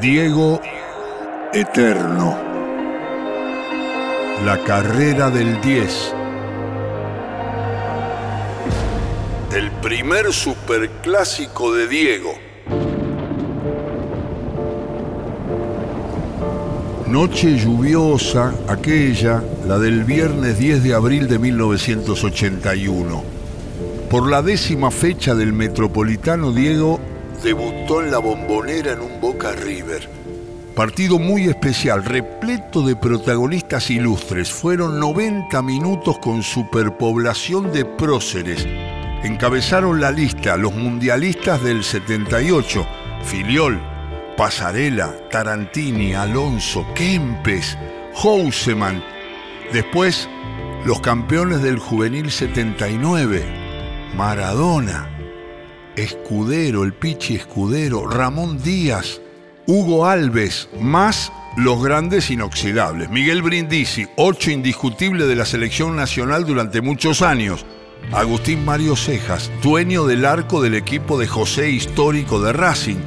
Diego Eterno. La carrera del 10. El primer superclásico de Diego. Noche lluviosa, aquella, la del viernes 10 de abril de 1981. Por la décima fecha del Metropolitano, Diego debutó en la bombonera en un Boca River. Partido muy especial, repleto de protagonistas ilustres. Fueron 90 minutos con superpoblación de próceres. Encabezaron la lista los mundialistas del 78, Filiol, Pasarela, Tarantini, Alonso, Kempes, Houseman. Después, los campeones del juvenil 79, Maradona, Escudero, el Pichi Escudero, Ramón Díaz, Hugo Alves, más los grandes inoxidables. Miguel Brindisi, ocho indiscutible de la selección nacional durante muchos años. Agustín Mario Cejas, dueño del arco del equipo de José histórico de Racing.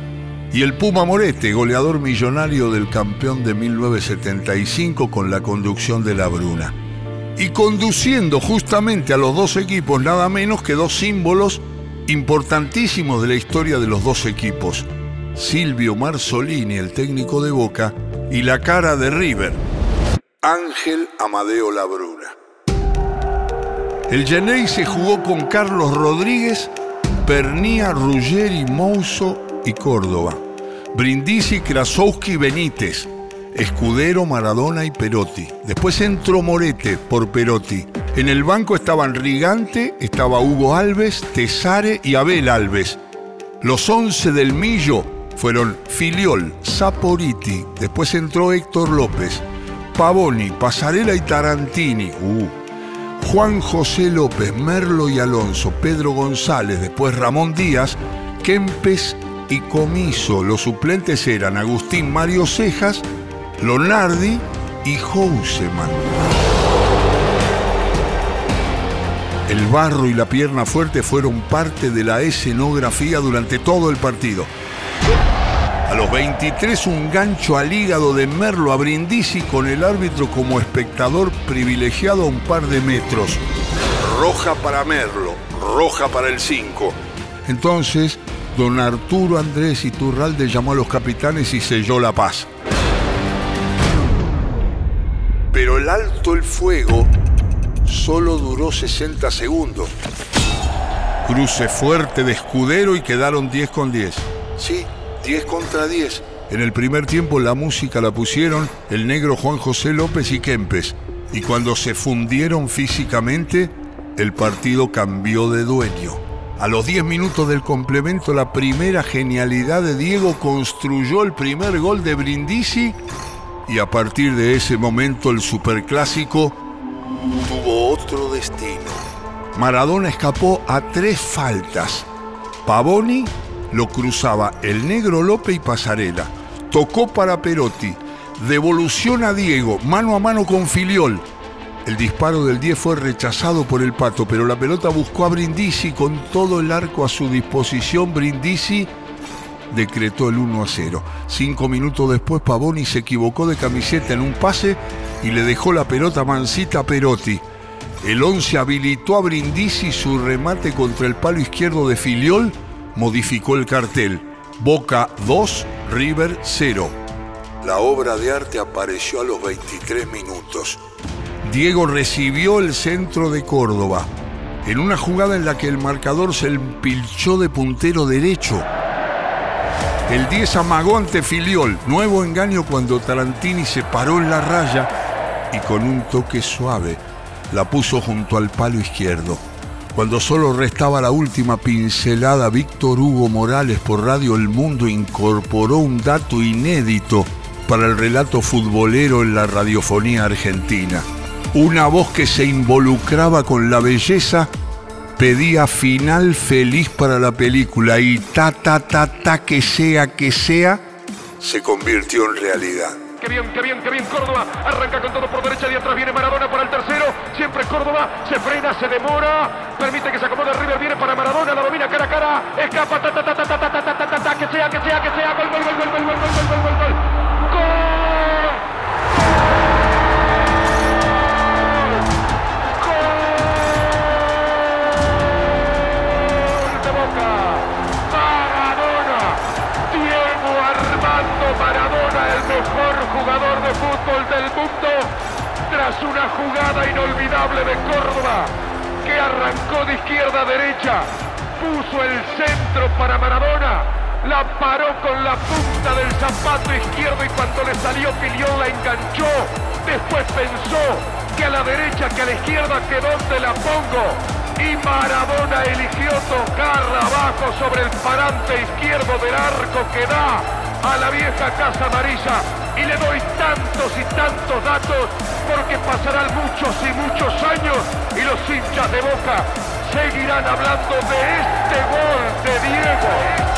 Y el Puma Morete, goleador millonario del campeón de 1975 con la conducción de la Bruna. Y conduciendo justamente a los dos equipos nada menos que dos símbolos importantísimos de la historia de los dos equipos. Silvio Marzolini, el técnico de Boca, y la cara de River, Ángel Amadeo Labruna. El Genei se jugó con Carlos Rodríguez, Pernía, Ruggeri, Mouso y Córdoba. Brindisi, Krasowski, Benítez. Escudero, Maradona y Perotti. Después entró Morete por Perotti. En el banco estaban Rigante, estaba Hugo Alves, Tesare y Abel Alves. Los once del Millo fueron Filiol, Saporiti, después entró Héctor López, Pavoni, Pasarela y Tarantini. Uh. Juan José López, Merlo y Alonso, Pedro González, después Ramón Díaz, Kempes y Comiso. Los suplentes eran Agustín Mario Cejas, Lonardi y Houseman. Barro y la pierna fuerte fueron parte de la escenografía durante todo el partido. A los 23 un gancho al hígado de Merlo a Brindisi con el árbitro como espectador privilegiado a un par de metros. Roja para Merlo, roja para el 5. Entonces, don Arturo Andrés Iturralde llamó a los capitanes y selló la paz. Pero el alto el fuego solo duró 60 segundos. Cruce fuerte de escudero y quedaron 10 con 10. Sí, 10 contra 10. En el primer tiempo la música la pusieron el negro Juan José López y Kempes. Y cuando se fundieron físicamente, el partido cambió de dueño. A los 10 minutos del complemento, la primera genialidad de Diego construyó el primer gol de Brindisi y a partir de ese momento el superclásico tuvo otro destino. Maradona escapó a tres faltas. Pavoni lo cruzaba el negro López y Pasarela. Tocó para Perotti. Devolución a Diego, mano a mano con Filiol. El disparo del 10 fue rechazado por el pato, pero la pelota buscó a Brindisi con todo el arco a su disposición. Brindisi decretó el 1 a 0. Cinco minutos después, Pavoni se equivocó de camiseta en un pase y le dejó la pelota mansita a Perotti. El 11 habilitó a Brindisi su remate contra el palo izquierdo de Filiol, modificó el cartel. Boca 2, River 0. La obra de arte apareció a los 23 minutos. Diego recibió el centro de Córdoba, en una jugada en la que el marcador se empilchó de puntero derecho. El 10 amagó ante Filiol, nuevo engaño cuando Tarantini se paró en la raya y con un toque suave la puso junto al palo izquierdo. Cuando solo restaba la última pincelada, Víctor Hugo Morales por Radio El Mundo incorporó un dato inédito para el relato futbolero en la radiofonía argentina. Una voz que se involucraba con la belleza pedía final feliz para la película y ta ta ta ta que sea que sea se convirtió en realidad. Qué bien, qué bien, qué bien Córdoba. Arranca con todo por derecha y atrás viene Maradona para el tercero. Siempre Córdoba. Se frena, se demora. Permite que se acomode River. Viene para Maradona. La domina cara a cara. Escapa. Ta, ta, ta, ta, ta, que sea, que sea, que sea. Gol, gol, gol, gol, gol, gol, gol, gol, gol, gol. Maradona, el mejor jugador de fútbol del mundo, tras una jugada inolvidable de Córdoba, que arrancó de izquierda a derecha, puso el centro para Maradona, la paró con la punta del zapato izquierdo y cuando le salió Pilión la enganchó, después pensó que a la derecha, que a la izquierda, que dónde la pongo, y Maradona eligió tocar abajo sobre el parante izquierdo del arco que da a la vieja Casa Amarilla y le doy tantos y tantos datos porque pasarán muchos y muchos años y los hinchas de Boca seguirán hablando de este gol de Diego.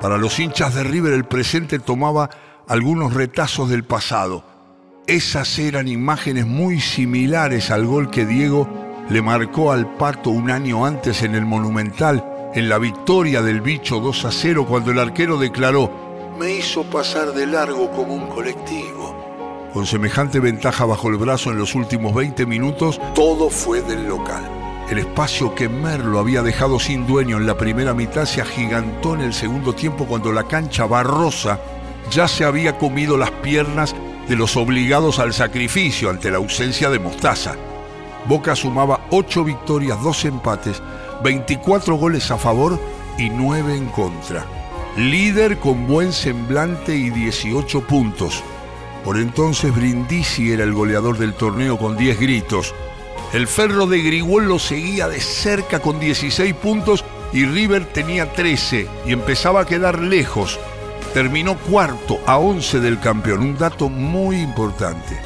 Para los hinchas de River el presente tomaba algunos retazos del pasado. Esas eran imágenes muy similares al gol que Diego le marcó al Pato un año antes en el Monumental, en la victoria del bicho 2 a 0, cuando el arquero declaró, me hizo pasar de largo como un colectivo. Con semejante ventaja bajo el brazo en los últimos 20 minutos, todo fue del local. El espacio que Merlo había dejado sin dueño en la primera mitad se agigantó en el segundo tiempo cuando la cancha barrosa ya se había comido las piernas de los obligados al sacrificio ante la ausencia de Mostaza. Boca sumaba 8 victorias, 2 empates, 24 goles a favor y 9 en contra. Líder con buen semblante y 18 puntos. Por entonces Brindisi era el goleador del torneo con 10 gritos. El Ferro de Grigol lo seguía de cerca con 16 puntos y River tenía 13 y empezaba a quedar lejos. Terminó cuarto a 11 del campeón, un dato muy importante.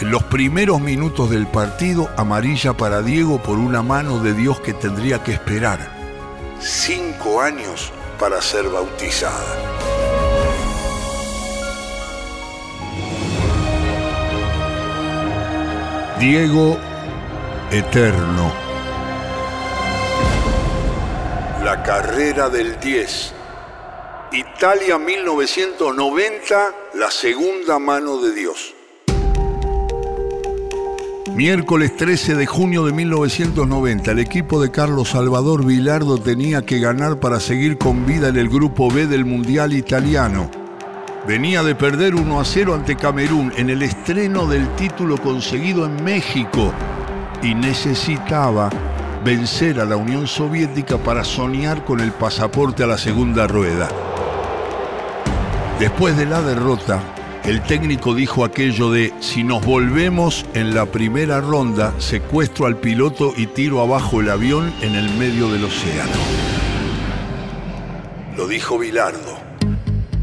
En los primeros minutos del partido, amarilla para Diego por una mano de Dios que tendría que esperar. Cinco años para ser bautizada. Diego Eterno. La carrera del 10. Italia 1990, la segunda mano de Dios. Miércoles 13 de junio de 1990, el equipo de Carlos Salvador Vilardo tenía que ganar para seguir con vida en el grupo B del Mundial Italiano. Venía de perder 1 a 0 ante Camerún en el estreno del título conseguido en México y necesitaba vencer a la Unión Soviética para soñar con el pasaporte a la segunda rueda. Después de la derrota, el técnico dijo aquello de, si nos volvemos en la primera ronda, secuestro al piloto y tiro abajo el avión en el medio del océano. Lo dijo Bilardo.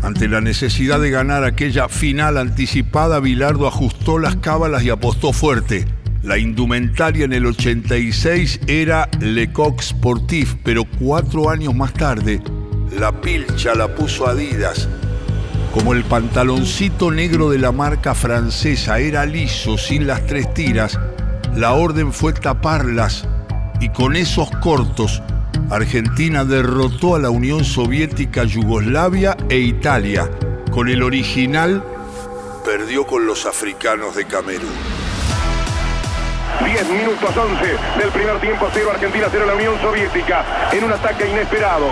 Ante la necesidad de ganar aquella final anticipada, Bilardo ajustó las cábalas y apostó fuerte. La indumentaria en el 86 era Lecoq Sportif, pero cuatro años más tarde, la pilcha la puso Adidas como el pantaloncito negro de la marca francesa era liso sin las tres tiras, la orden fue taparlas y con esos cortos Argentina derrotó a la Unión Soviética, Yugoslavia e Italia. Con el original perdió con los africanos de Camerún. 10 minutos 11 del primer tiempo, 0 Argentina, 0 la Unión Soviética. En un ataque inesperado,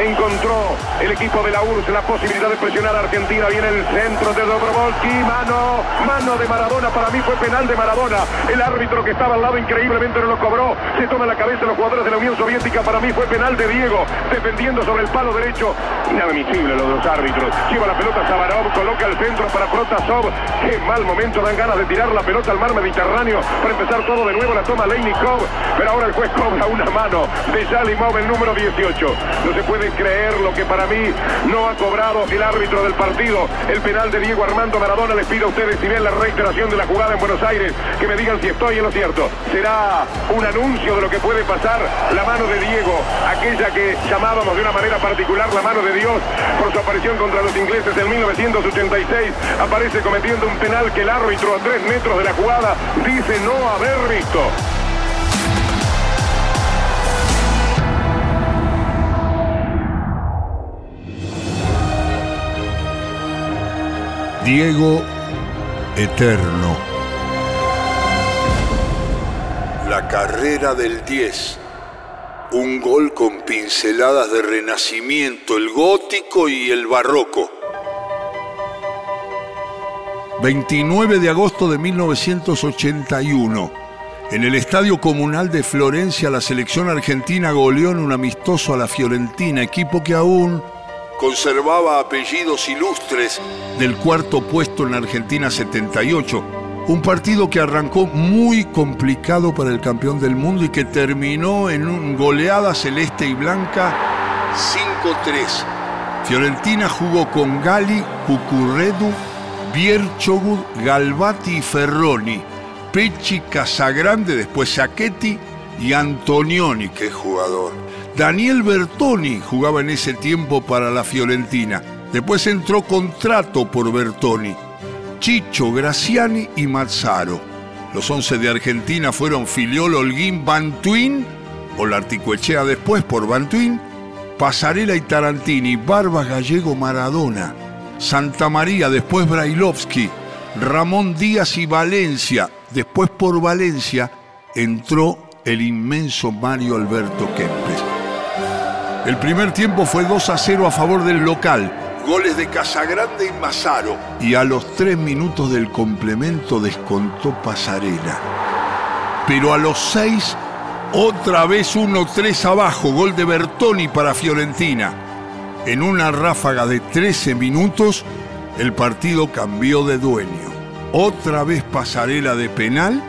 encontró el equipo de la URSS la posibilidad de presionar a Argentina. Viene el centro de Dobrovolsky, mano, mano de Maradona. Para mí fue penal de Maradona. El árbitro que estaba al lado increíblemente no lo cobró. Se toma la cabeza los jugadores de la Unión Soviética. Para mí fue penal de Diego, defendiendo sobre el palo derecho. Inadmisible lo de los árbitros. Lleva la pelota Sabarov, coloca el centro para Protasov. Qué mal momento, dan ganas de tirar la pelota al mar Mediterráneo para empezar todo de nuevo. La toma Leinikov, pero ahora el juez cobra una mano de Salimov, el número 18. No se puede creer lo que para mí no ha cobrado el árbitro del partido. El penal de Diego Armando Maradona. Les pido a ustedes si ven la reiteración de la jugada en Buenos Aires, que me digan si estoy en lo cierto. Será un anuncio de lo que puede pasar. La mano de Diego, aquella que llamábamos de una manera particular la mano de Dios por su aparición contra los ingleses en 1986, aparece cometiendo un penal que el árbitro a tres metros de la jugada dice no haber visto. Diego Eterno. La carrera del 10. Un gol con pinceladas de renacimiento, el gótico y el barroco. 29 de agosto de 1981. En el Estadio Comunal de Florencia, la selección argentina goleó en un amistoso a la Fiorentina, equipo que aún conservaba apellidos ilustres del cuarto puesto en Argentina 78. Un partido que arrancó muy complicado para el campeón del mundo y que terminó en una goleada celeste y blanca 5-3. Fiorentina jugó con Gali, Cucurredu, Bierchogud, Galvati y Ferroni, Pecci, Casagrande, después Sacchetti y Antonioni, es jugador. Daniel Bertoni jugaba en ese tiempo para la Fiorentina. Después entró contrato por Bertoni. Chicho, Graciani y Mazzaro. Los once de Argentina fueron Filiol, Holguín, Bantuín, o la Articuechea después por Bantuín, Pasarela y Tarantini, Barba Gallego Maradona, Santa María, después Brailovsky, Ramón Díaz y Valencia, después por Valencia entró el inmenso Mario Alberto Kempes. El primer tiempo fue 2 a 0 a favor del local, goles de Casagrande y Mazzaro, y a los tres minutos del complemento descontó Pasarela. Pero a los seis, otra vez 1-3 abajo, gol de Bertoni para Fiorentina. En una ráfaga de 13 minutos, el partido cambió de dueño. Otra vez Pasarela de penal,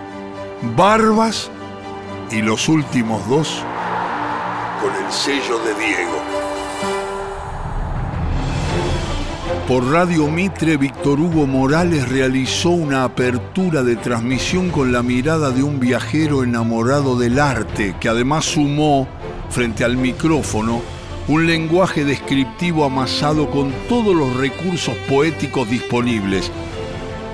Barbas y los últimos dos con el sello de Diego. Por Radio Mitre, Víctor Hugo Morales realizó una apertura de transmisión con la mirada de un viajero enamorado del arte, que además sumó, frente al micrófono, un lenguaje descriptivo amasado con todos los recursos poéticos disponibles.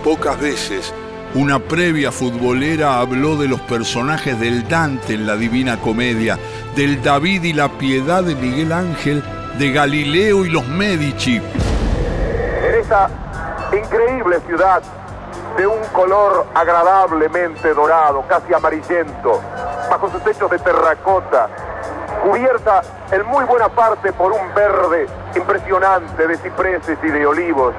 Pocas veces una previa futbolera habló de los personajes del Dante en la Divina Comedia, del David y la Piedad de Miguel Ángel, de Galileo y los Medici. En esta increíble ciudad de un color agradablemente dorado, casi amarillento, bajo sus techos de terracota, cubierta en muy buena parte por un verde impresionante de cipreses y de olivos.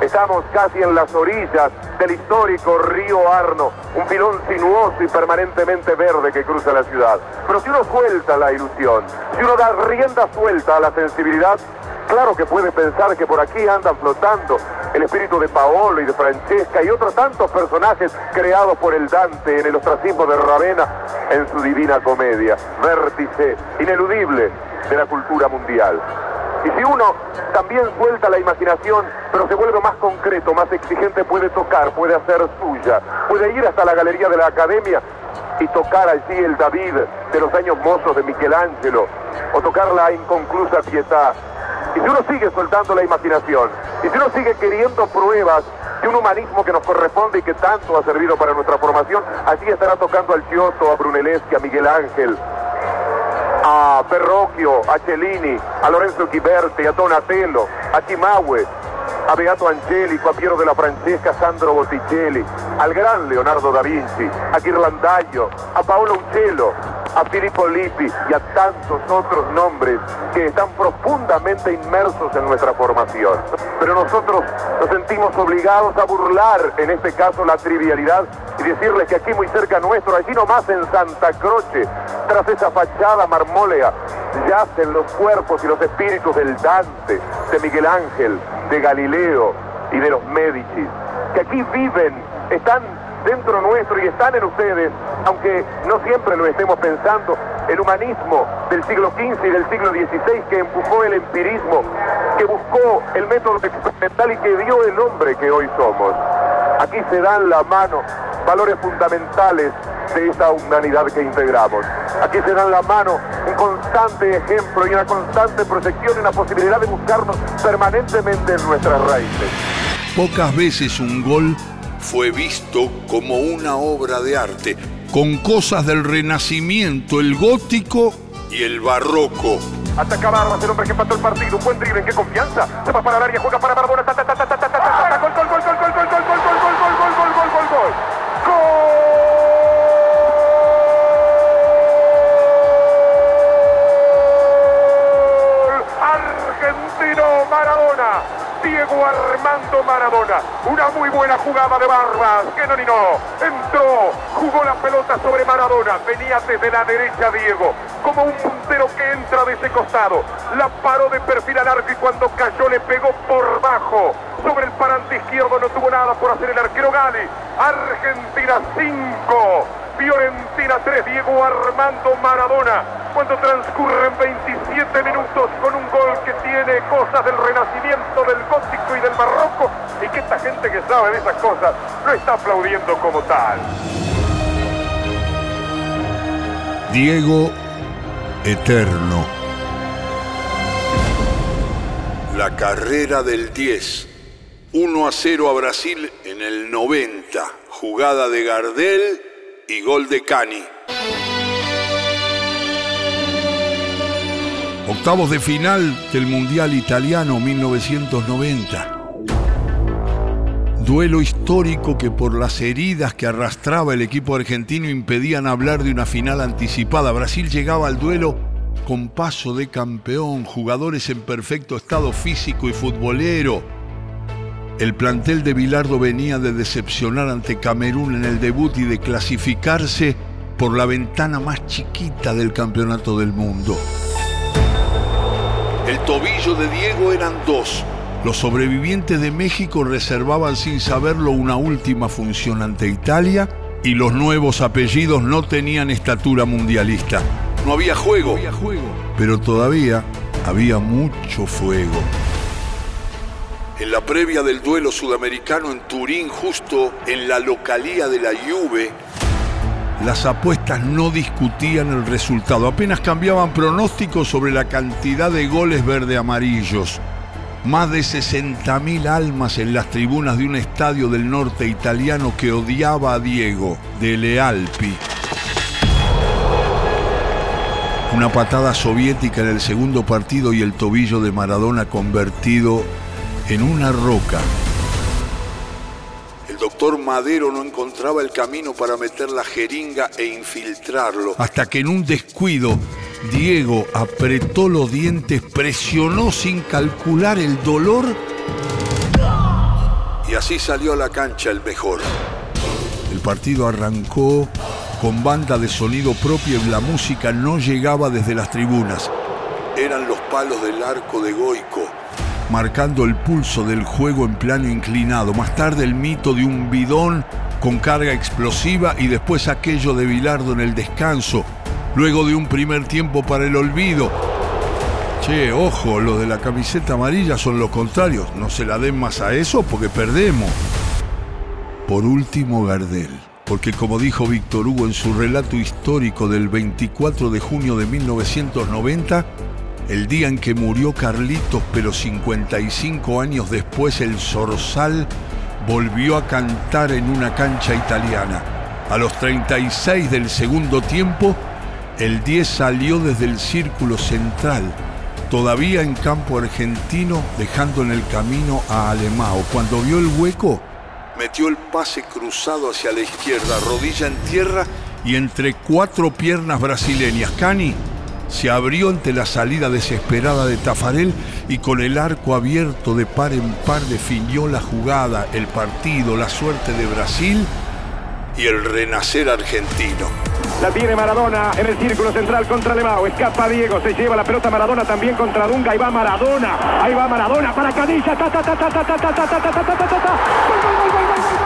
Estamos casi en las orillas del histórico río Arno, un filón sinuoso y permanentemente verde que cruza la ciudad. Pero si uno suelta la ilusión, si uno da rienda suelta a la sensibilidad, claro que puede pensar que por aquí andan flotando el espíritu de Paolo y de Francesca y otros tantos personajes creados por el Dante en el ostracismo de Ravenna en su divina comedia, vértice ineludible de la cultura mundial. Y si uno también suelta la imaginación, pero se vuelve más concreto, más exigente, puede tocar, puede hacer suya, puede ir hasta la galería de la academia y tocar allí el David de los años mozos de Michelangelo, o tocar la inconclusa Pietà. Y si uno sigue soltando la imaginación, y si uno sigue queriendo pruebas de un humanismo que nos corresponde y que tanto ha servido para nuestra formación, allí estará tocando al Giotto, a Brunelleschi, a Miguel Ángel, a Perrocchio, a Cellini, a Lorenzo Ghiberti, a Donatello, a Timahue, a Beato Angelico, a Piero della Francesca, a Sandro Botticelli, al gran Leonardo da Vinci, a Ghirlandaio, a Paolo Uccello, a Filippo Lippi y a tantos otros nombres que están profundamente inmersos en nuestra formación. Pero nosotros nos sentimos obligados a burlar, en este caso, la trivialidad y decirles que aquí muy cerca nuestro, allí nomás en Santa Croce, tras esa fachada marmólea, yacen los cuerpos y los espíritus del Dante, de Miguel Ángel, de Galileo y de los Medici, que aquí viven, están dentro nuestro y están en ustedes, aunque no siempre lo estemos pensando, el humanismo del siglo XV y del siglo XVI que empujó el empirismo, que buscó el método experimental y que dio el nombre que hoy somos. Aquí se dan la mano valores fundamentales de esa humanidad que integramos. Aquí se dan la mano un constante ejemplo y una constante proyección y una posibilidad de buscarnos permanentemente en nuestras raíces. Pocas veces un gol fue visto como una obra de arte, con cosas del Renacimiento, el gótico y el barroco. Ataca Barbas, el hombre que empató el partido, un buen drible, ¿en qué confianza? Se va para el área, juega para Maradona, ta, ta, ta, ta, ta, ta, ta, gol, gol, gol, gol, gol, gol, gol, gol, gol, gol, gol, Maradona. Diego Armando Maradona. Una muy buena jugada de Barbas. Que no ni no. Entró, jugó la pelota sobre Maradona. Venía desde la derecha Diego. Como un puntero que entra de ese costado. La paró de perfil al arco y cuando cayó le pegó por bajo. Sobre el parante izquierdo no tuvo nada por hacer el arquero Gali. Argentina 5. Fiorentina 3, Diego Armando Maradona, cuando transcurren 27 minutos con un gol que tiene cosas del renacimiento, del gótico y del barroco, y que esta gente que sabe de esas cosas lo está aplaudiendo como tal. Diego Eterno. La carrera del 10. 1 a 0 a Brasil en el 90. Jugada de Gardel y gol de Cani. Octavos de final del Mundial Italiano 1990. Duelo histórico que por las heridas que arrastraba el equipo argentino impedían hablar de una final anticipada. Brasil llegaba al duelo con paso de campeón, jugadores en perfecto estado físico y futbolero. El plantel de Bilardo venía de decepcionar ante Camerún en el debut y de clasificarse por la ventana más chiquita del campeonato del mundo. El tobillo de Diego eran dos. Los sobrevivientes de México reservaban sin saberlo una última función ante Italia y los nuevos apellidos no tenían estatura mundialista. No había juego, pero todavía había mucho fuego. En la previa del duelo sudamericano en Turín, justo en la localía de la Juve, las apuestas no discutían el resultado, apenas cambiaban pronósticos sobre la cantidad de goles verde-amarillos. Más de 60.000 almas en las tribunas de un estadio del norte italiano que odiaba a Diego, de Lealpi. Una patada soviética en el segundo partido y el tobillo de Maradona convertido en una roca. El doctor Madero no encontraba el camino para meter la jeringa e infiltrarlo, hasta que en un descuido Diego apretó los dientes, presionó sin calcular el dolor y así salió a la cancha el mejor. El partido arrancó con banda de sonido propio y la música no llegaba desde las tribunas. Eran los palos del arco de Goico, marcando el pulso del juego en plano inclinado. Más tarde el mito de un bidón con carga explosiva y después aquello de Bilardo en el descanso, luego de un primer tiempo para el olvido. Che, ojo, los de la camiseta amarilla son los contrarios. No se la den más a eso porque perdemos. Por último, Gardel. Porque como dijo Víctor Hugo en su relato histórico del 24 de junio de 1990, el día en que murió Carlitos, pero 55 años después el Zorzal volvió a cantar en una cancha italiana. A los 36 del segundo tiempo, el 10 salió desde el círculo central, todavía en campo argentino, dejando en el camino a Alemao. Cuando vio el hueco, metió el pase cruzado hacia la izquierda, rodilla en tierra y entre cuatro piernas brasileñas. Cani se abrió ante la salida desesperada de Tafarel y con el arco abierto de par en par definió la jugada, el partido, la suerte de Brasil y el renacer argentino. La tiene Maradona en el círculo central contra Lemao. Escapa Diego, se lleva la pelota Maradona también contra Dunga. Ahí va Maradona. Ahí va Maradona para Canilla. Ta ta ta ta ta ta ta ta ta ta ta ta ta. Gol, gol, gol, gol, gol, gol, gol, gol, gol, gol, gol, gol, gol.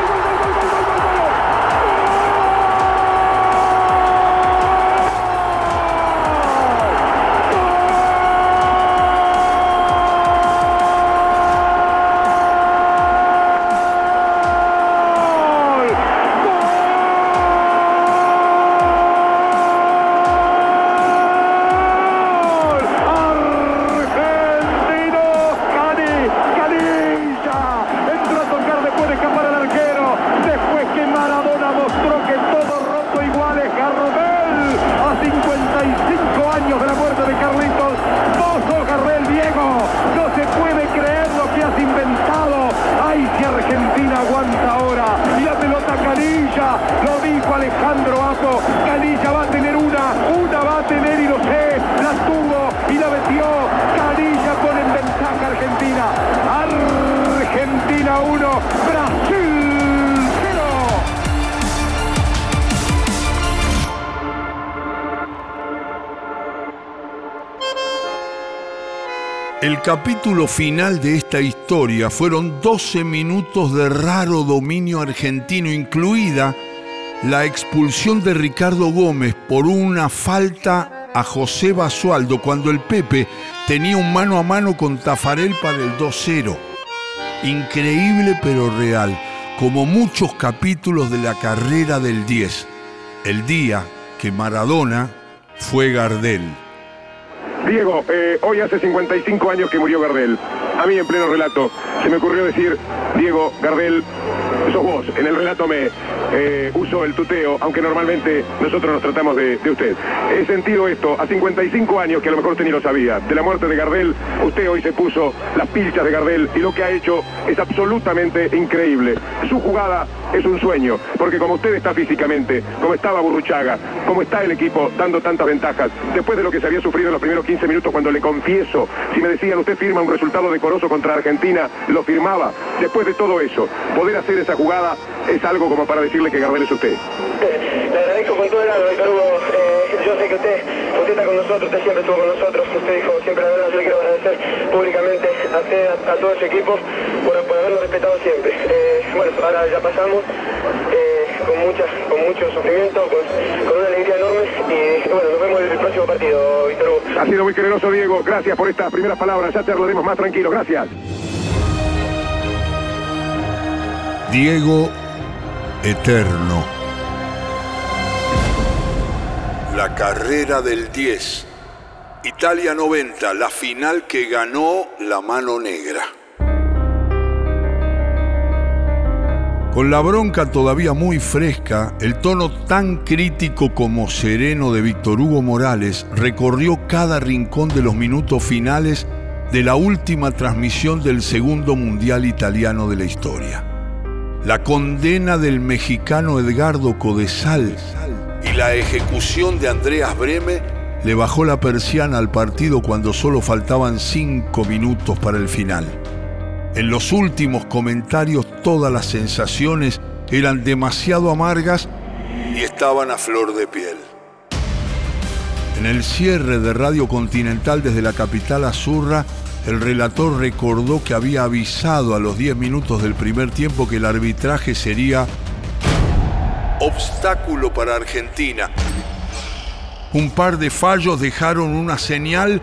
Capítulo final de esta historia fueron 12 minutos de raro dominio argentino, incluida la expulsión de Ricardo Gómez por una falta a José Basualdo cuando el Pepe tenía un mano a mano con Tafarel para el 2-0. Increíble pero real, como muchos capítulos de la carrera del 10, el día que Maradona fue Gardel. Diego, eh, hoy hace 55 años que murió Gardel. A mí en pleno relato se me ocurrió decir, Diego, Gardel, sos vos. En el relato me eh, uso el tuteo, aunque normalmente nosotros nos tratamos de, usted. He sentido esto a 55 años, que a lo mejor usted ni lo sabía. De la muerte de Gardel, usted hoy se puso las pilchas de Gardel y lo que ha hecho es absolutamente increíble. Su jugada es un sueño, porque como usted está físicamente, como estaba Burruchaga, como está el equipo dando tantas ventajas, después de lo que se había sufrido en los primeros 15 minutos cuando le confieso, si me decían usted firma un resultado decoroso contra Argentina, lo firmaba. Después de todo eso, poder hacer esa jugada es algo como para decirle que Gardel es usted. Le agradezco con todo el alma, Víctor Hugo. Eh, yo sé que usted, usted está con nosotros, usted siempre estuvo con nosotros. Usted dijo siempre la verdad, yo le quiero agradecer públicamente a, usted, a, todo ese equipo por, por haberlo respetado siempre. Eh, bueno, ahora ya pasamos. Eh, con, mucha, con mucho sufrimiento, con, con, una alegría enorme y bueno, nos vemos en el próximo partido, Víctor Hugo. Ha sido muy generoso, Diego. Gracias por estas primeras palabras. Ya te hablaremos más tranquilo. Gracias. Diego Eterno. La carrera del 10. Italia 90, la final que ganó la mano negra. Con la bronca todavía muy fresca, el tono tan crítico como sereno de Víctor Hugo Morales recorrió cada rincón de los minutos finales de la última transmisión del segundo Mundial Italiano de la historia. La condena del mexicano Edgardo Codesal y la ejecución de Andreas Breme le bajó la persiana al partido cuando solo faltaban cinco minutos para el final. En los últimos comentarios todas las sensaciones eran demasiado amargas y estaban a flor de piel. En el cierre de Radio Continental desde la capital Azurra, el relator recordó que había avisado a los 10 minutos del primer tiempo que el arbitraje sería obstáculo para Argentina. Un par de fallos dejaron una señal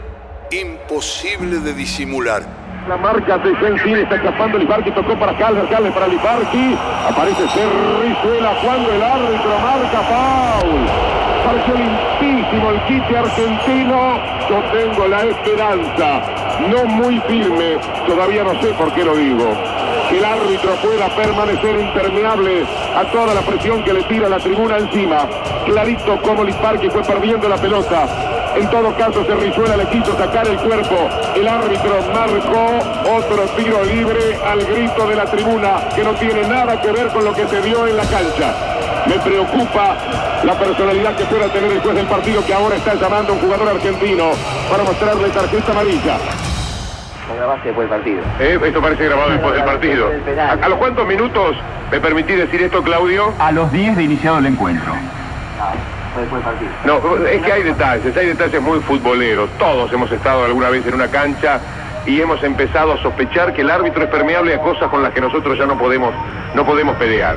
imposible de disimular. La marca de Sensini está escapando Libarki, tocó para Calder, Calder para Libarki. Aparece Cerrizuela cuando el árbitro marca foul. Pareció limpísimo el quite argentino. Yo tengo la esperanza no muy firme, todavía no sé por qué lo digo. Que el árbitro pueda permanecer impermeable a toda la presión que le tira la tribuna encima. Clarito como Liparque fue perdiendo la pelota. En todo caso, Cerrizuela le quiso sacar el cuerpo. El árbitro marcó otro tiro libre al grito de la tribuna que no tiene nada que ver con lo que se dio en la cancha. Me preocupa la personalidad que pueda tener el juez del partido que ahora está llamando a un jugador argentino para mostrarle tarjeta amarilla grabaste después del partido. Eh, esto parece grabado después del partido. ¿A, los cuántos minutos me permití decir esto, Claudio? A los 10 de iniciado el encuentro. No, es que hay detalles, hay detalles muy futboleros. Todos hemos estado alguna vez en una cancha y hemos empezado a sospechar que el árbitro es permeable a cosas con las que nosotros ya no podemos, no podemos pelear.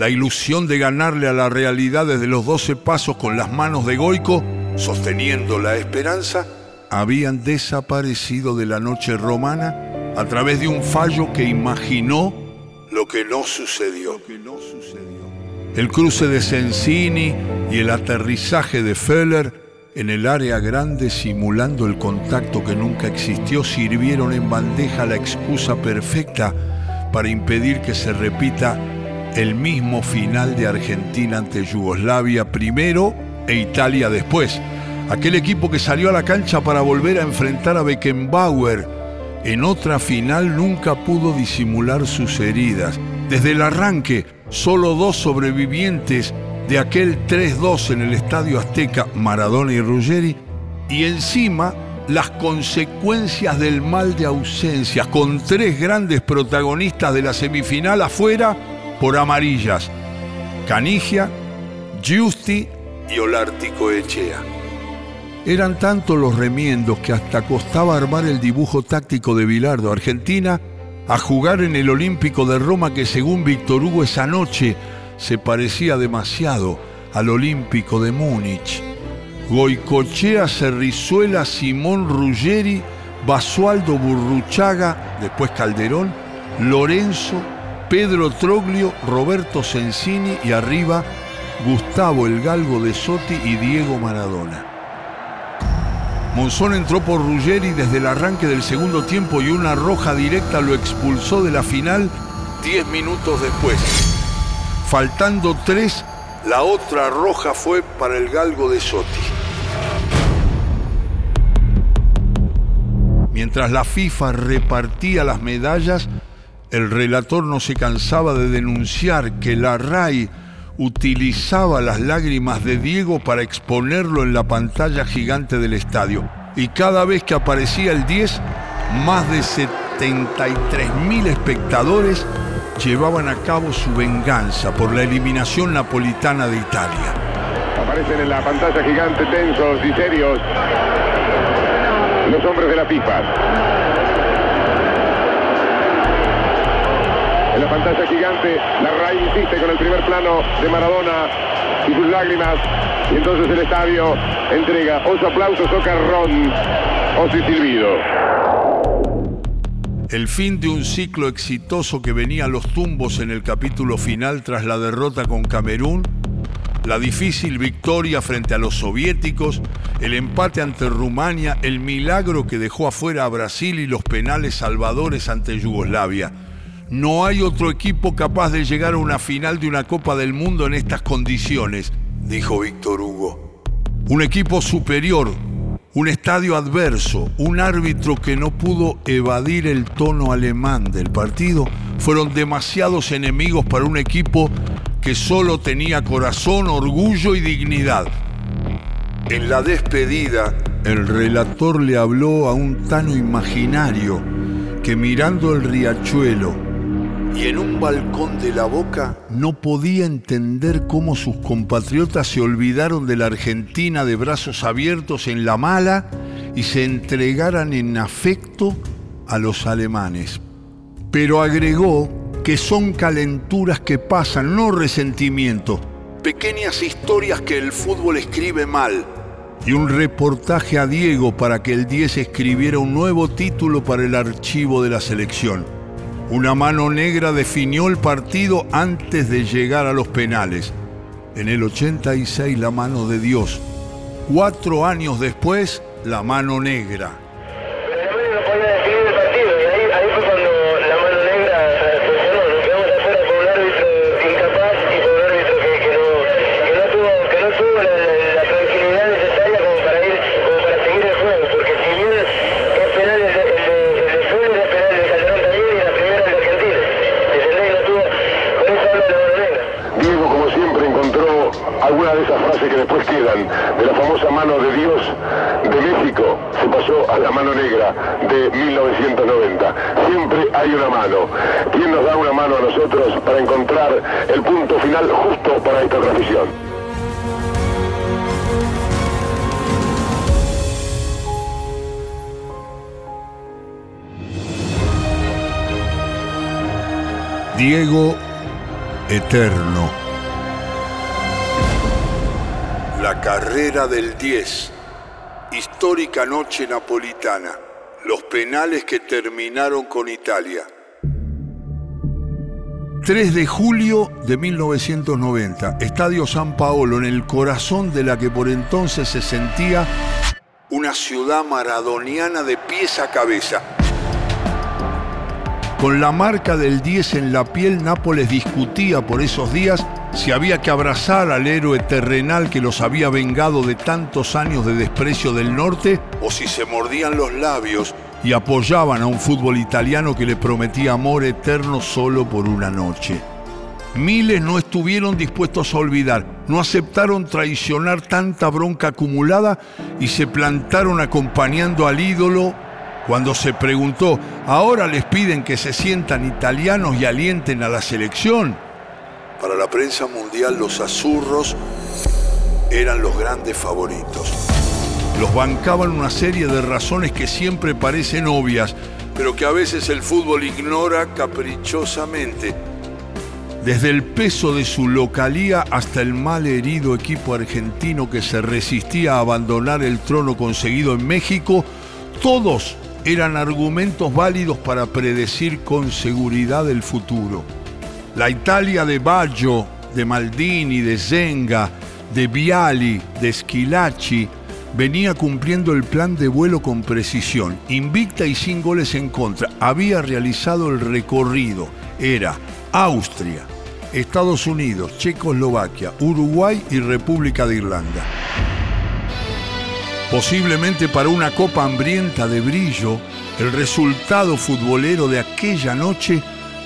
La ilusión de ganarle a la realidad desde los 12 pasos con las manos de Goico sosteniendo la esperanza, habían desaparecido de la noche romana a través de un fallo que imaginó lo que no sucedió. El cruce de Sensini y el aterrizaje de Feller en el área grande simulando el contacto que nunca existió sirvieron en bandeja la excusa perfecta para impedir que se repita el mismo final de Argentina ante Yugoslavia primero e Italia después. Aquel equipo que salió a la cancha para volver a enfrentar a Beckenbauer en otra final nunca pudo disimular sus heridas. Desde el arranque, solo dos sobrevivientes de aquel 3-2 en el Estadio Azteca, Maradona y Ruggeri, y encima las consecuencias del mal de ausencias, con tres grandes protagonistas de la semifinal afuera por amarillas, Canigia, Giusti y Olártico Echea. Eran tantos los remiendos que hasta costaba armar el dibujo táctico de Bilardo, Argentina, a jugar en el Olímpico de Roma que según Víctor Hugo esa noche se parecía demasiado al Olímpico de Múnich. Goicochea, Cerrizuela, Simón Ruggeri, Basualdo Burruchaga, después Calderón, Lorenzo, Pedro Troglio, Roberto Sensini y arriba Gustavo El Galgo de Sotti y Diego Maradona. Monzón entró por Ruggeri desde el arranque del segundo tiempo y una roja directa lo expulsó de la final 10 minutos después. Faltando tres, la otra roja fue para el Galgo de Sotti. Mientras la FIFA repartía las medallas, el relator no se cansaba de denunciar que la RAI utilizaba las lágrimas de Diego para exponerlo en la pantalla gigante del estadio. Y cada vez que aparecía el 10, más de 73.000 espectadores llevaban a cabo su venganza por la eliminación napolitana de Italia. Aparecen en la pantalla gigante tensos y serios los hombres de la FIFA. La pantalla gigante, la RAI insiste con el primer plano de Maradona y sus lágrimas. Y entonces el estadio entrega o su aplausos o carrón o su silbido. El fin de un ciclo exitoso que venía a los tumbos en el capítulo final tras la derrota con Camerún, la difícil victoria frente a los soviéticos, el empate ante Rumania, el milagro que dejó afuera a Brasil y los penales salvadores ante Yugoslavia. No hay otro equipo capaz de llegar a una final de una Copa del Mundo en estas condiciones, dijo Víctor Hugo. Un equipo superior, un estadio adverso, un árbitro que no pudo evadir el tono alemán del partido, fueron demasiados enemigos para un equipo que solo tenía corazón, orgullo y dignidad. En la despedida, el relator le habló a un tano imaginario que mirando el riachuelo, y en un balcón de la boca no podía entender cómo sus compatriotas se olvidaron de la Argentina de brazos abiertos en la mala y se entregaran en afecto a los alemanes. Pero agregó que son calenturas que pasan, no resentimiento, pequeñas historias que el fútbol escribe mal, y un reportaje a Diego para que el 10 escribiera un nuevo título para el archivo de la selección. Una mano negra definió el partido antes de llegar a los penales. En el 86 la mano de Dios. Cuatro años después, la mano negra. De la famosa mano de Dios de México se pasó a la mano negra de 1990. Siempre hay una mano. ¿Quién nos da una mano a nosotros para encontrar el punto final justo para esta transmisión? Diego Eterno. Carrera del 10. Histórica noche napolitana. Los penales que terminaron con Italia. 3 de julio de 1990. Estadio San Paolo, en el corazón de la que por entonces se sentía una ciudad maradoniana de pies a cabeza. Con la marca del 10 en la piel, Nápoles discutía por esos días si había que abrazar al héroe terrenal que los había vengado de tantos años de desprecio del norte, o si se mordían los labios y apoyaban a un fútbol italiano que le prometía amor eterno solo por una noche. Miles no estuvieron dispuestos a olvidar, no aceptaron traicionar tanta bronca acumulada y se plantaron acompañando al ídolo cuando se preguntó, ¿ahora les piden que se sientan italianos y alienten a la selección? Para la prensa mundial los azurros eran los grandes favoritos. Los bancaban una serie de razones que siempre parecen obvias, pero que a veces el fútbol ignora caprichosamente. Desde el peso de su localía hasta el mal herido equipo argentino que se resistía a abandonar el trono conseguido en México, todos eran argumentos válidos para predecir con seguridad el futuro. La Italia de Baggio, de Maldini, de Zenga, de Viali, de Schilacci, venía cumpliendo el plan de vuelo con precisión, invicta y sin goles en contra. Había realizado el recorrido. Era Austria, Estados Unidos, Checoslovaquia, Uruguay y República de Irlanda. Posiblemente para una copa hambrienta de brillo, el resultado futbolero de aquella noche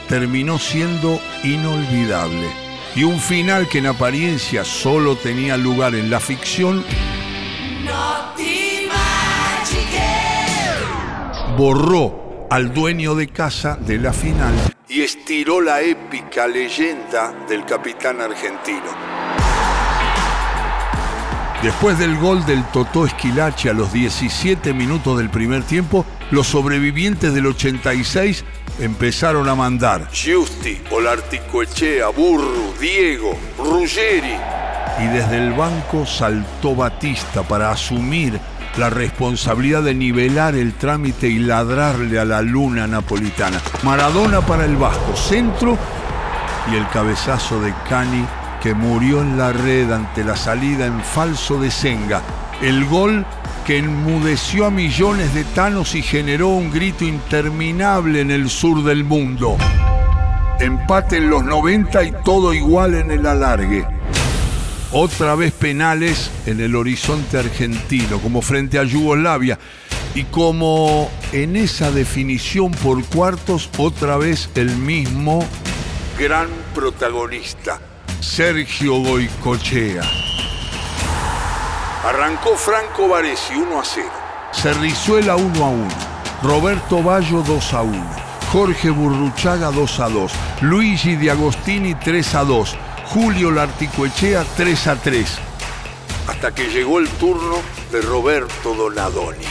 terminó siendo inolvidable. Y un final que en apariencia solo tenía lugar en la ficción borró al dueño de casa de la final y estiró la épica leyenda del capitán argentino. Después del gol del Totó Esquilache a los 17 minutos del primer tiempo, los sobrevivientes del 86 empezaron a mandar Giusti, Olarticoechea, Burru, Diego, Ruggeri. Y desde el banco saltó Batista para asumir la responsabilidad de nivelar el trámite y ladrarle a la luna napolitana. Maradona para el Vasco, centro y el cabezazo de Cani que murió en la red ante la salida en falso de Senga. El gol que enmudeció a millones de tanos y generó un grito interminable en el sur del mundo. Empate en los 90 y todo igual en el alargue. Otra vez penales en el horizonte argentino, como frente a Yugoslavia. Y como en esa definición por cuartos, otra vez el mismo gran protagonista, Sergio Goicochea. Arrancó Franco Varesi 1 a 0, Cerrizuela 1 a 1, Roberto Ballo 2 a 1, Jorge Burruchaga 2 a 2, Luigi Diagostini 3 a 2, Julio Larticoechea 3 a 3, hasta que llegó el turno de Roberto Donadoni.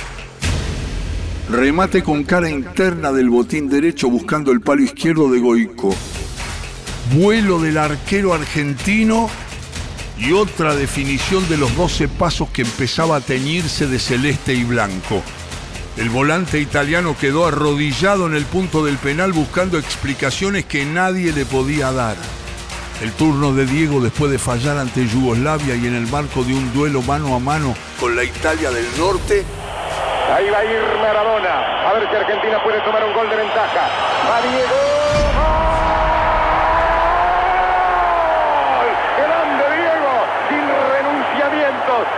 Remate con cara interna del botín derecho buscando el palo izquierdo de Goico. Vuelo del arquero argentino y otra definición de los 12 pasos que empezaba a teñirse de celeste y blanco. El volante italiano quedó arrodillado en el punto del penal buscando explicaciones que nadie le podía dar. El turno de Diego después de fallar ante Yugoslavia y en el marco de un duelo mano a mano con la Italia del Norte. Ahí va a ir Maradona. A ver si Argentina puede tomar un gol de ventaja. Va Diego.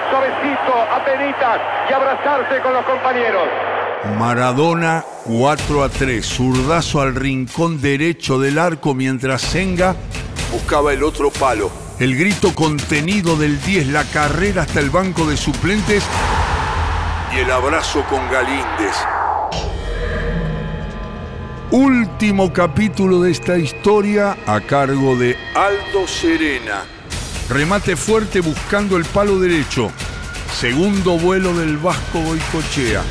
Suavecito, apenitas y abrazarse con los compañeros. Maradona 4 a 3, zurdazo al rincón derecho del arco mientras Senga buscaba el otro palo. El grito contenido del 10, la carrera hasta el banco de suplentes y el abrazo con Galíndez. Último capítulo de esta historia a cargo de Aldo Serena. Remate fuerte buscando el palo derecho. Segundo vuelo del Vasco Boicochea.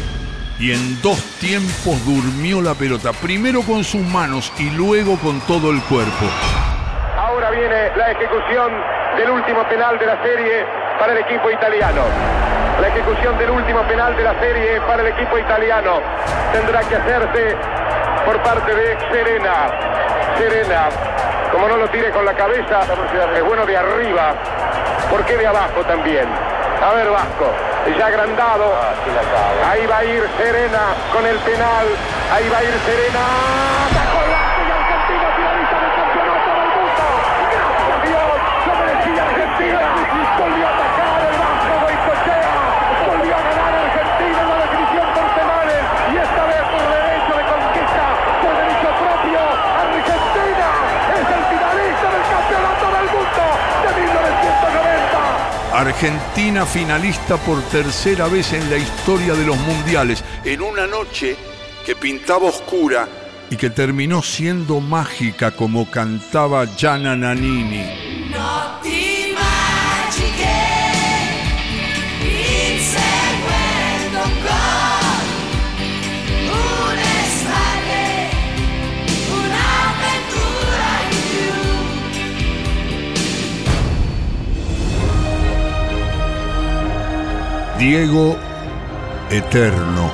Y en dos tiempos durmió la pelota, primero con sus manos y luego con todo el cuerpo. Ahora viene la ejecución del último penal de la serie para el equipo italiano. La ejecución del último penal de la serie para el equipo italiano tendrá que hacerse por parte de Serena. Serena, como no lo tire con la cabeza, es bueno de arriba. ¿Por qué de abajo también? A ver, Vasco, ya agrandado. Ahí va a ir Serena con el penal. Ahí va a ir Serena. Argentina finalista por tercera vez en la historia de los mundiales, en una noche que pintaba oscura y que terminó siendo mágica como cantaba Gianna Nannini. Diego Eterno.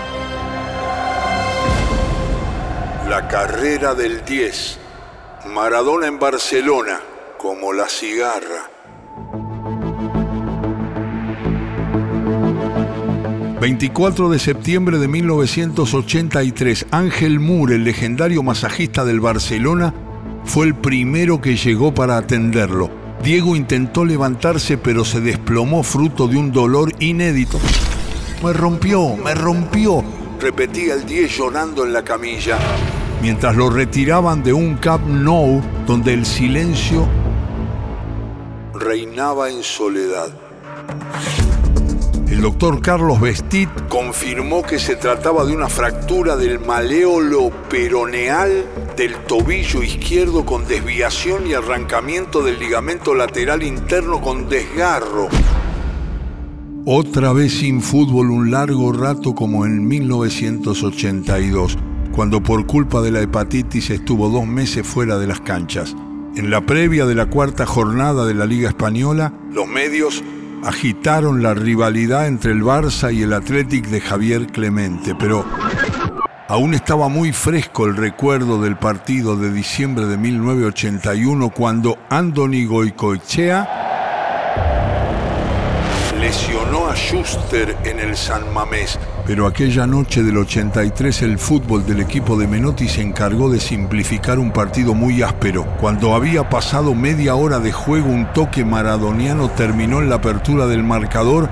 La carrera del 10. Maradona en Barcelona, como la cigarra. 24 de septiembre de 1983, Ángel Moore, el legendario masajista del Barcelona, fue el primero que llegó para atenderlo. Diego intentó levantarse pero se desplomó fruto de un dolor inédito. Me rompió, me rompió, repetía el 10 llorando en la camilla, mientras lo retiraban de un Camp Nou donde el silencio reinaba en soledad. El doctor Carlos Vestit confirmó que se trataba de una fractura del maleolo peroneal del tobillo izquierdo con desviación y arrancamiento del ligamento lateral interno con desgarro. Otra vez sin fútbol un largo rato como en 1982, cuando por culpa de la hepatitis estuvo dos meses fuera de las canchas. En la previa de la cuarta jornada de la Liga Española, los medios agitaron la rivalidad entre el Barça y el Athletic de Javier Clemente, pero aún estaba muy fresco el recuerdo del partido de diciembre de 1981 cuando Andoni Goicoechea lesionó a Schuster en el San Mamés, pero aquella noche del 83 el fútbol del equipo de Menotti se encargó de simplificar un partido muy áspero. Cuando había pasado media hora de juego un toque maradoniano terminó en la apertura del marcador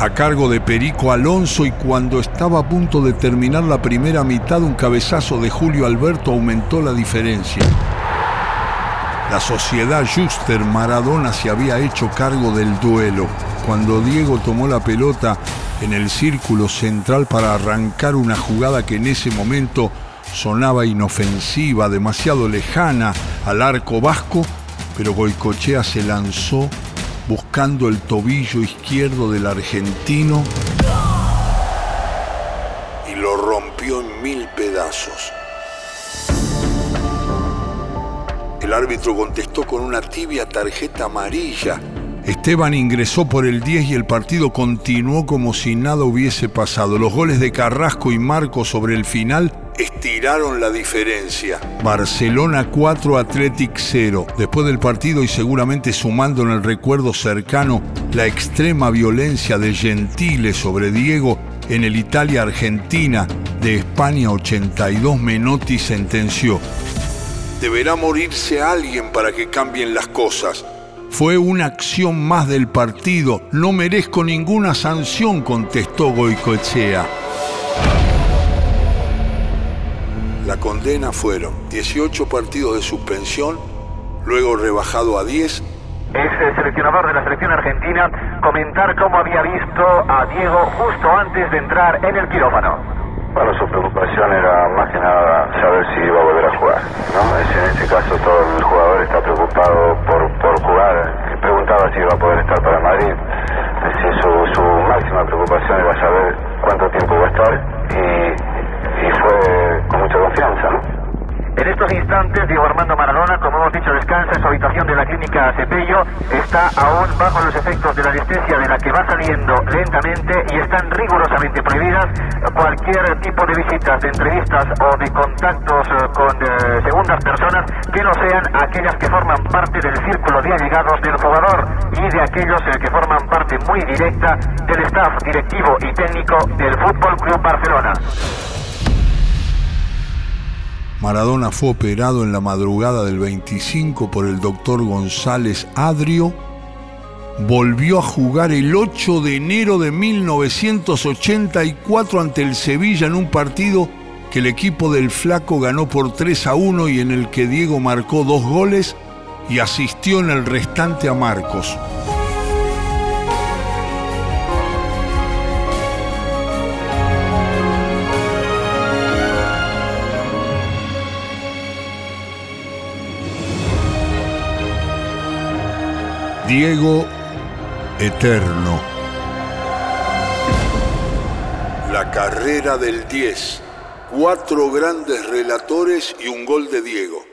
a cargo de Perico Alonso y cuando estaba a punto de terminar la primera mitad un cabezazo de Julio Alberto aumentó la diferencia. La sociedad Juster Maradona se había hecho cargo del duelo. Cuando Diego tomó la pelota en el círculo central para arrancar una jugada que en ese momento sonaba inofensiva, demasiado lejana al arco vasco, pero Goicochea se lanzó buscando el tobillo izquierdo del argentino y lo rompió en mil pedazos. El árbitro contestó con una tibia tarjeta amarilla. Esteban ingresó por el 10 y el partido continuó como si nada hubiese pasado. Los goles de Carrasco y Marco sobre el final estiraron la diferencia. Barcelona 4, Athletic 0. Después del partido y seguramente sumando en el recuerdo cercano la extrema violencia de Gentile sobre Diego en el Italia-Argentina de España 82, Menotti sentenció deberá morirse alguien para que cambien las cosas. Fue una acción más del partido. No merezco ninguna sanción, contestó Goicoechea. La condena fueron 18 partidos de suspensión, luego rebajado a 10. Es el seleccionador de la selección argentina comentar cómo había visto a Diego justo antes de entrar en el quirófano. Bueno, su preocupación era más que nada saber si iba a volver a jugar. ¿no? en este caso todo el jugador está preocupado por, por jugar. Preguntaba si iba a poder estar para Madrid. Es decir, su, su máxima preocupación era saber cuánto tiempo va a estar y, y fue con mucha confianza. ¿no? En estos instantes, Diego Armando Maradona, como hemos dicho, descansa en su habitación de la clínica Cepello. Está aún bajo los efectos de la anestesia de la que va saliendo lentamente y están rigurosamente prohibidas cualquier tipo de visitas, de entrevistas o de contactos eh, con eh, segundas personas que no sean aquellas que forman parte del círculo de allegados del jugador y de aquellos eh, que forman parte muy directa del staff directivo y técnico del Fútbol Club Barcelona. Maradona fue operado en la madrugada del 25 por el doctor González Adrio. Volvió a jugar el 8 de enero de 1984 ante el Sevilla en un partido que el equipo del Flaco ganó por 3 a 1 y en el que Diego marcó dos goles y asistió en el restante a Marcos. Diego Eterno. La carrera del 10. Cuatro grandes relatores y un gol de Diego.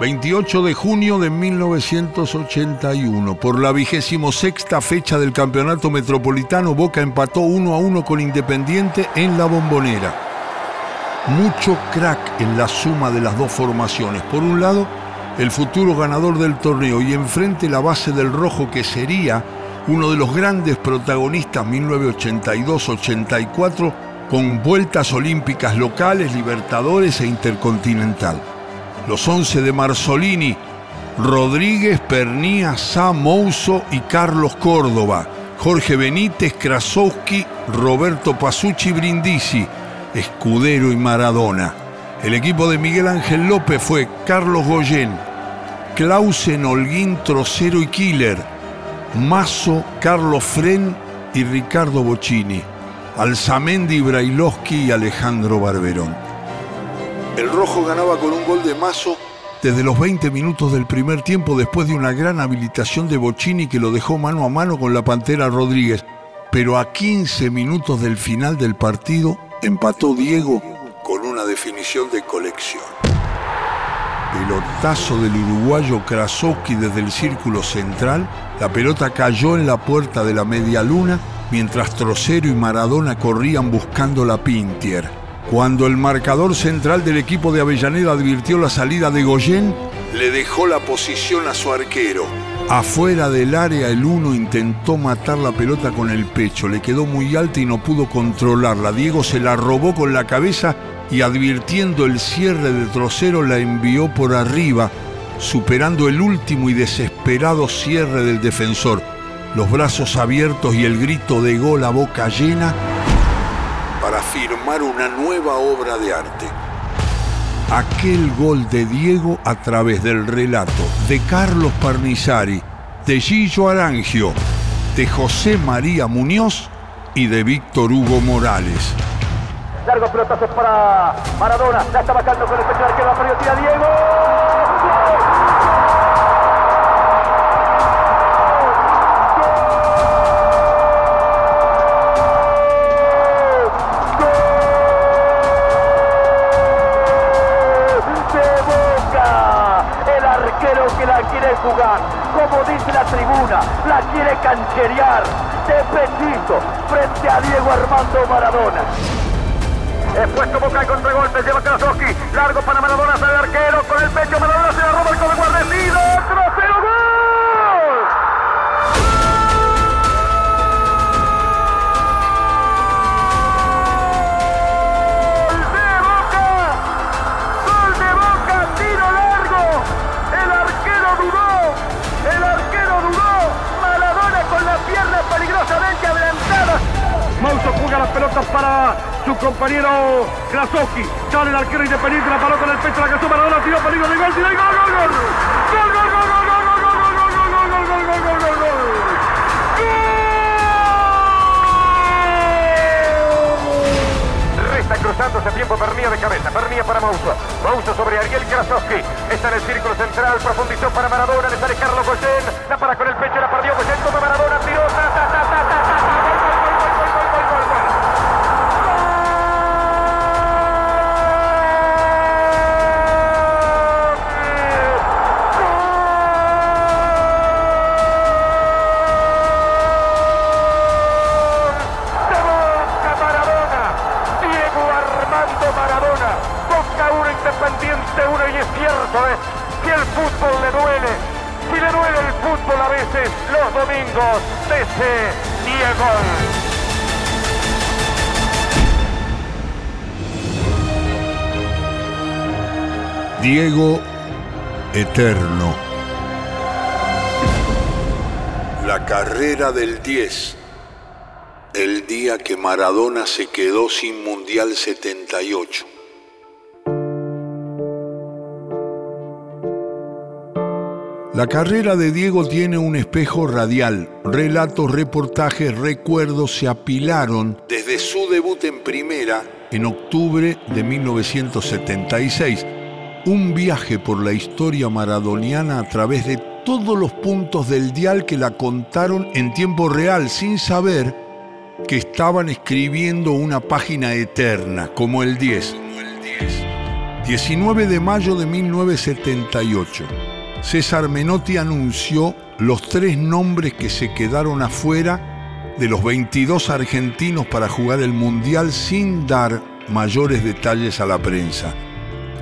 28 de junio de 1981. Por la vigésimo sexta fecha del Campeonato Metropolitano, Boca empató 1 a 1 con Independiente en la Bombonera. Mucho crack en la suma de las dos formaciones. Por un lado, el futuro ganador del torneo y enfrente la base del rojo que sería uno de los grandes protagonistas 1982-84 con vueltas olímpicas locales, libertadores e intercontinental los 11 de Marzolini, Rodríguez, Pernía, Sá, Mouso y Carlos Córdoba, Jorge Benítez, Krasowski, Roberto Pasucci Brindisi, Escudero y Maradona. El equipo de Miguel Ángel López fue Carlos Goyen, Clausen, Holguín, Trocero y Killer, Mazo, Carlos Fren y Ricardo Bocini, Alzamendi, Brailovsky y Alejandro Barberón. El rojo ganaba con un gol de Mazo desde los 20 minutos del primer tiempo después de una gran habilitación de Bocini que lo dejó mano a mano con la Pantera Rodríguez. Pero a 15 minutos del final del partido empató Diego con una definición de colección. Pelotazo del uruguayo Krasowski desde el círculo central, la pelota cayó en la puerta de la media luna mientras Trocero y Maradona corrían buscando la Pintier. Cuando el marcador central del equipo de Avellaneda advirtió la salida de Goyen, le dejó la posición a su arquero. Afuera del área el uno intentó matar la pelota con el pecho, le quedó muy alta y no pudo controlarla. Diego se la robó con la cabeza y advirtiendo el cierre de trocero la envió por arriba, superando el último y desesperado cierre del defensor. Los brazos abiertos y el grito de gol a boca llena para firmar una nueva obra de arte. Aquel gol de Diego a través del relato de Carlos Parnizari, de Gillo Arangio, de José María Muñoz y de Víctor Hugo Morales. Largo pelotazo para Maradona, la está bajando con el pecho arquero, la tira Diego. Tribuna, la quiere cancherear de pechito frente a Diego Armando Maradona. Expuesto Boca con golpe, lleva Krasowski, largo para Maradona, sale arquero, con el pecho Maradona se la roba el para su compañero Krasowski. Sale el arquero independiente, la paró con el pecho, la suma Maradona, tiró peligro de gol, tiró gol, gol, gol. Gol, gol, gol, gol, gol, tiempo Pernía de cabeza. Pernía para Mouso. Mouso sobre Ariel Krasowski. Está en el círculo central. Profundizó para Maradona. Le sale Carlos Goyen. La para con el pecho. La perdió Goyen. Toma Maradona. Tiró. Diego Eterno. La carrera del 10. El día que Maradona se quedó sin Mundial 78. La carrera de Diego tiene un espejo radial. Relatos, reportajes, recuerdos se apilaron desde su debut en primera en octubre de 1976 un viaje por la historia maradoniana a través de todos los puntos del dial que la contaron en tiempo real, sin saber que estaban escribiendo una página eterna, como el 10. 19 de mayo de 1978. César Menotti anunció los tres nombres que se quedaron afuera de los 22 argentinos para jugar el Mundial sin dar mayores detalles a la prensa.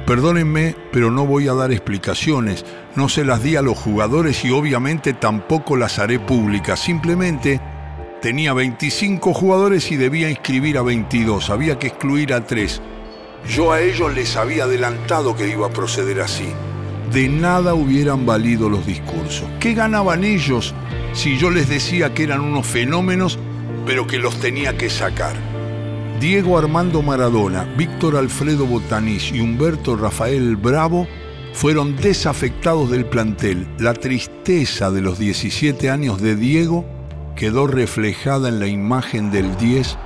Perdónenme, pero no voy a dar explicaciones, no se las di a los jugadores y obviamente tampoco las haré públicas, simplemente tenía 25 jugadores y debía inscribir a 22, había que excluir a 3. Yo a ellos les había adelantado que iba a proceder así. De nada hubieran valido los discursos. ¿Qué ganaban ellos si yo les decía que eran unos fenómenos, pero que los tenía que sacar? Diego Armando Maradona, Víctor Alfredo Botanís y Humberto Rafael Bravo fueron desafectados del plantel. La tristeza de los 17 años de Diego quedó reflejada en la imagen del 10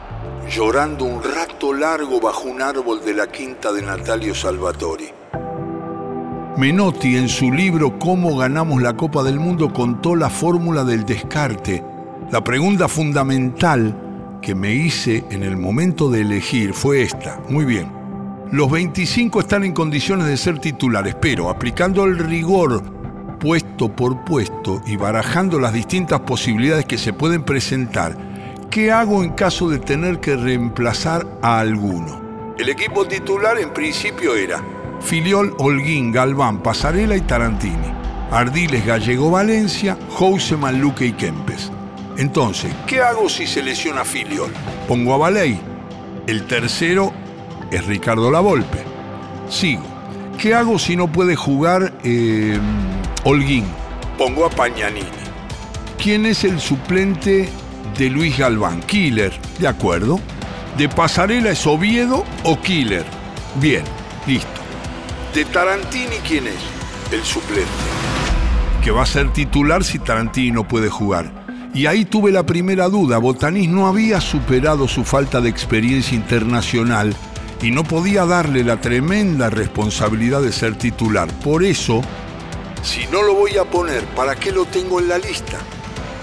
llorando un rato largo bajo un árbol de la quinta de Natalio Salvatori. Menotti en su libro Cómo ganamos la Copa del Mundo contó la fórmula del descarte. La pregunta fundamental que me hice en el momento de elegir fue esta. Muy bien. Los 25 están en condiciones de ser titulares, pero aplicando el rigor puesto por puesto y barajando las distintas posibilidades que se pueden presentar, ¿qué hago en caso de tener que reemplazar a alguno? El equipo titular en principio era Filiol, Holguín, Galván, Pasarela y Tarantini. Ardiles, Gallego, Valencia, Houseman, Luque y Kempes. Entonces, ¿qué hago si se lesiona Filiol? Pongo a Valey. El tercero es Ricardo Lavolpe. Sigo. ¿Qué hago si no puede jugar eh, Holguín? Pongo a Pañanini. ¿Quién es el suplente de Luis Galván. Killer, de acuerdo. De Pasarela es Oviedo o Killer. Bien, listo. De Tarantini, ¿quién es? El suplente. Que va a ser titular si Tarantini no puede jugar. Y ahí tuve la primera duda. Botanís no había superado su falta de experiencia internacional y no podía darle la tremenda responsabilidad de ser titular. Por eso, si no lo voy a poner, ¿para qué lo tengo en la lista?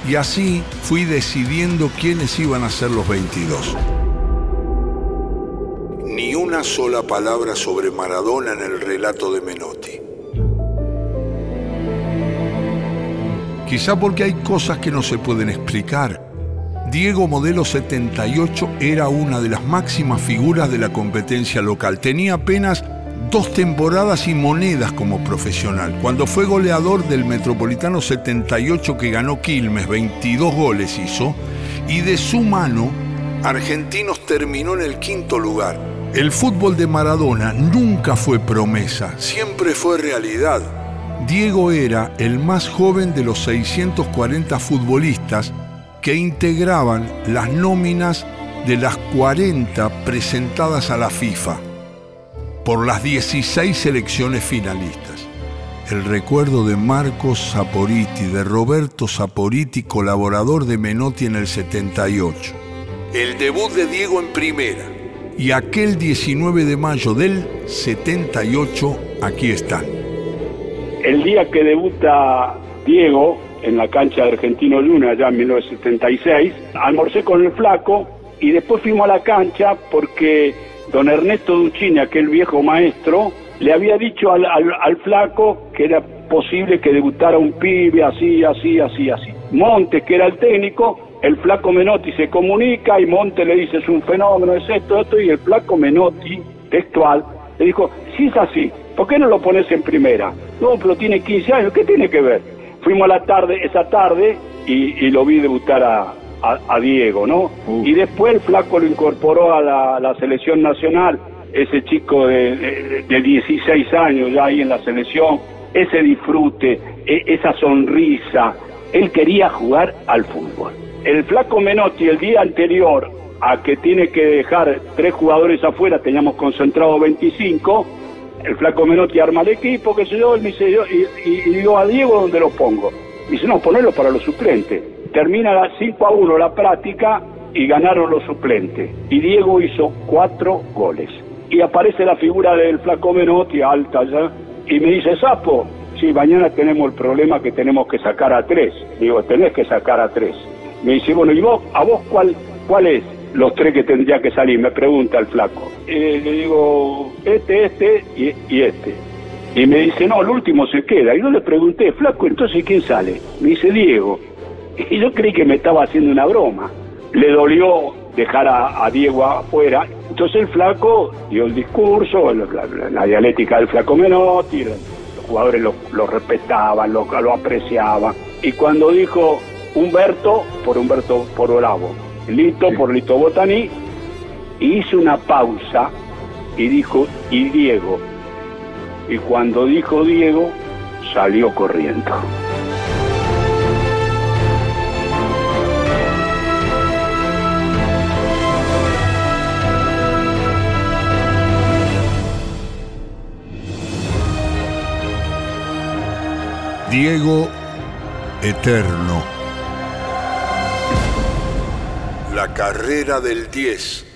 Y así fui decidiendo quiénes iban a ser los 22. Una sola palabra sobre Maradona en el relato de Menotti. Quizá porque hay cosas que no se pueden explicar. Diego Modelo 78 era una de las máximas figuras de la competencia local. Tenía apenas dos temporadas y monedas como profesional. Cuando fue goleador del Metropolitano 78 que ganó Quilmes, 22 goles hizo, y de su mano, Argentinos terminó en el quinto lugar. El fútbol de Maradona nunca fue promesa, siempre fue realidad. Diego era el más joven de los 640 futbolistas que integraban las nóminas de las 40 presentadas a la FIFA por las 16 selecciones finalistas. El recuerdo de Marcos Saporiti, de Roberto Saporiti, colaborador de Menotti en el 78. El debut de Diego en primera. Y aquel 19 de mayo del 78, aquí están. El día que debuta Diego en la cancha de Argentino Luna, ya en 1976, almorcé con el flaco y después fuimos a la cancha porque don Ernesto Duchini, aquel viejo maestro, le había dicho al, al, flaco que era posible que debutara un pibe así, así, así, así. Montes, que era el técnico, el flaco Menotti se comunica y Montes le dice es un fenómeno, es esto, esto, y el flaco Menotti, textual, le dijo, si es así, ¿por qué no lo pones en primera? No, pero tiene 15 años, ¿qué tiene que ver? Fuimos a la tarde, esa tarde, y, y lo vi debutar a, a, Diego, ¿no? Y después el flaco lo incorporó a la, selección nacional, ese chico de, de, 16 años ya ahí en la selección, ese disfrute, e, esa sonrisa, él quería jugar al fútbol. El flaco Menotti el día anterior a que tiene que dejar tres jugadores afuera, teníamos concentrado 25, el flaco Menotti arma el equipo, que se yo, él dice, y, y, digo a Diego, ¿dónde lo pongo? dice, no, ponerlo para los suplentes termina la 5 a 1 la práctica y ganaron los suplentes. Y Diego hizo cuatro goles. Y aparece la figura del flaco Menotti, alta ya, y me dice, Sapo, sí, mañana tenemos el problema que tenemos que sacar a tres. Digo, tenés que sacar a tres. Me dice, bueno, ¿y vos, a vos cuál, cuál es? los tres que tendría que salir, me pregunta el flaco. Eh, le digo, este, este y, este. Y me dice, no, el último se queda. Y yo le pregunté, flaco, entonces ¿quién sale? Me dice, Diego. Y yo creí que me estaba haciendo una broma. Le dolió dejar a, Diego afuera. Entonces el flaco dio el discurso, la, dialéctica del flaco Menotti, los jugadores lo, lo respetaban, lo, lo apreciaban. Y cuando dijo Humberto, por Humberto por Bravo, Lito por Lito Botaní, hizo una pausa y dijo, y Diego. Y cuando dijo Diego, salió corriendo. Diego Eterno. La carrera del 10.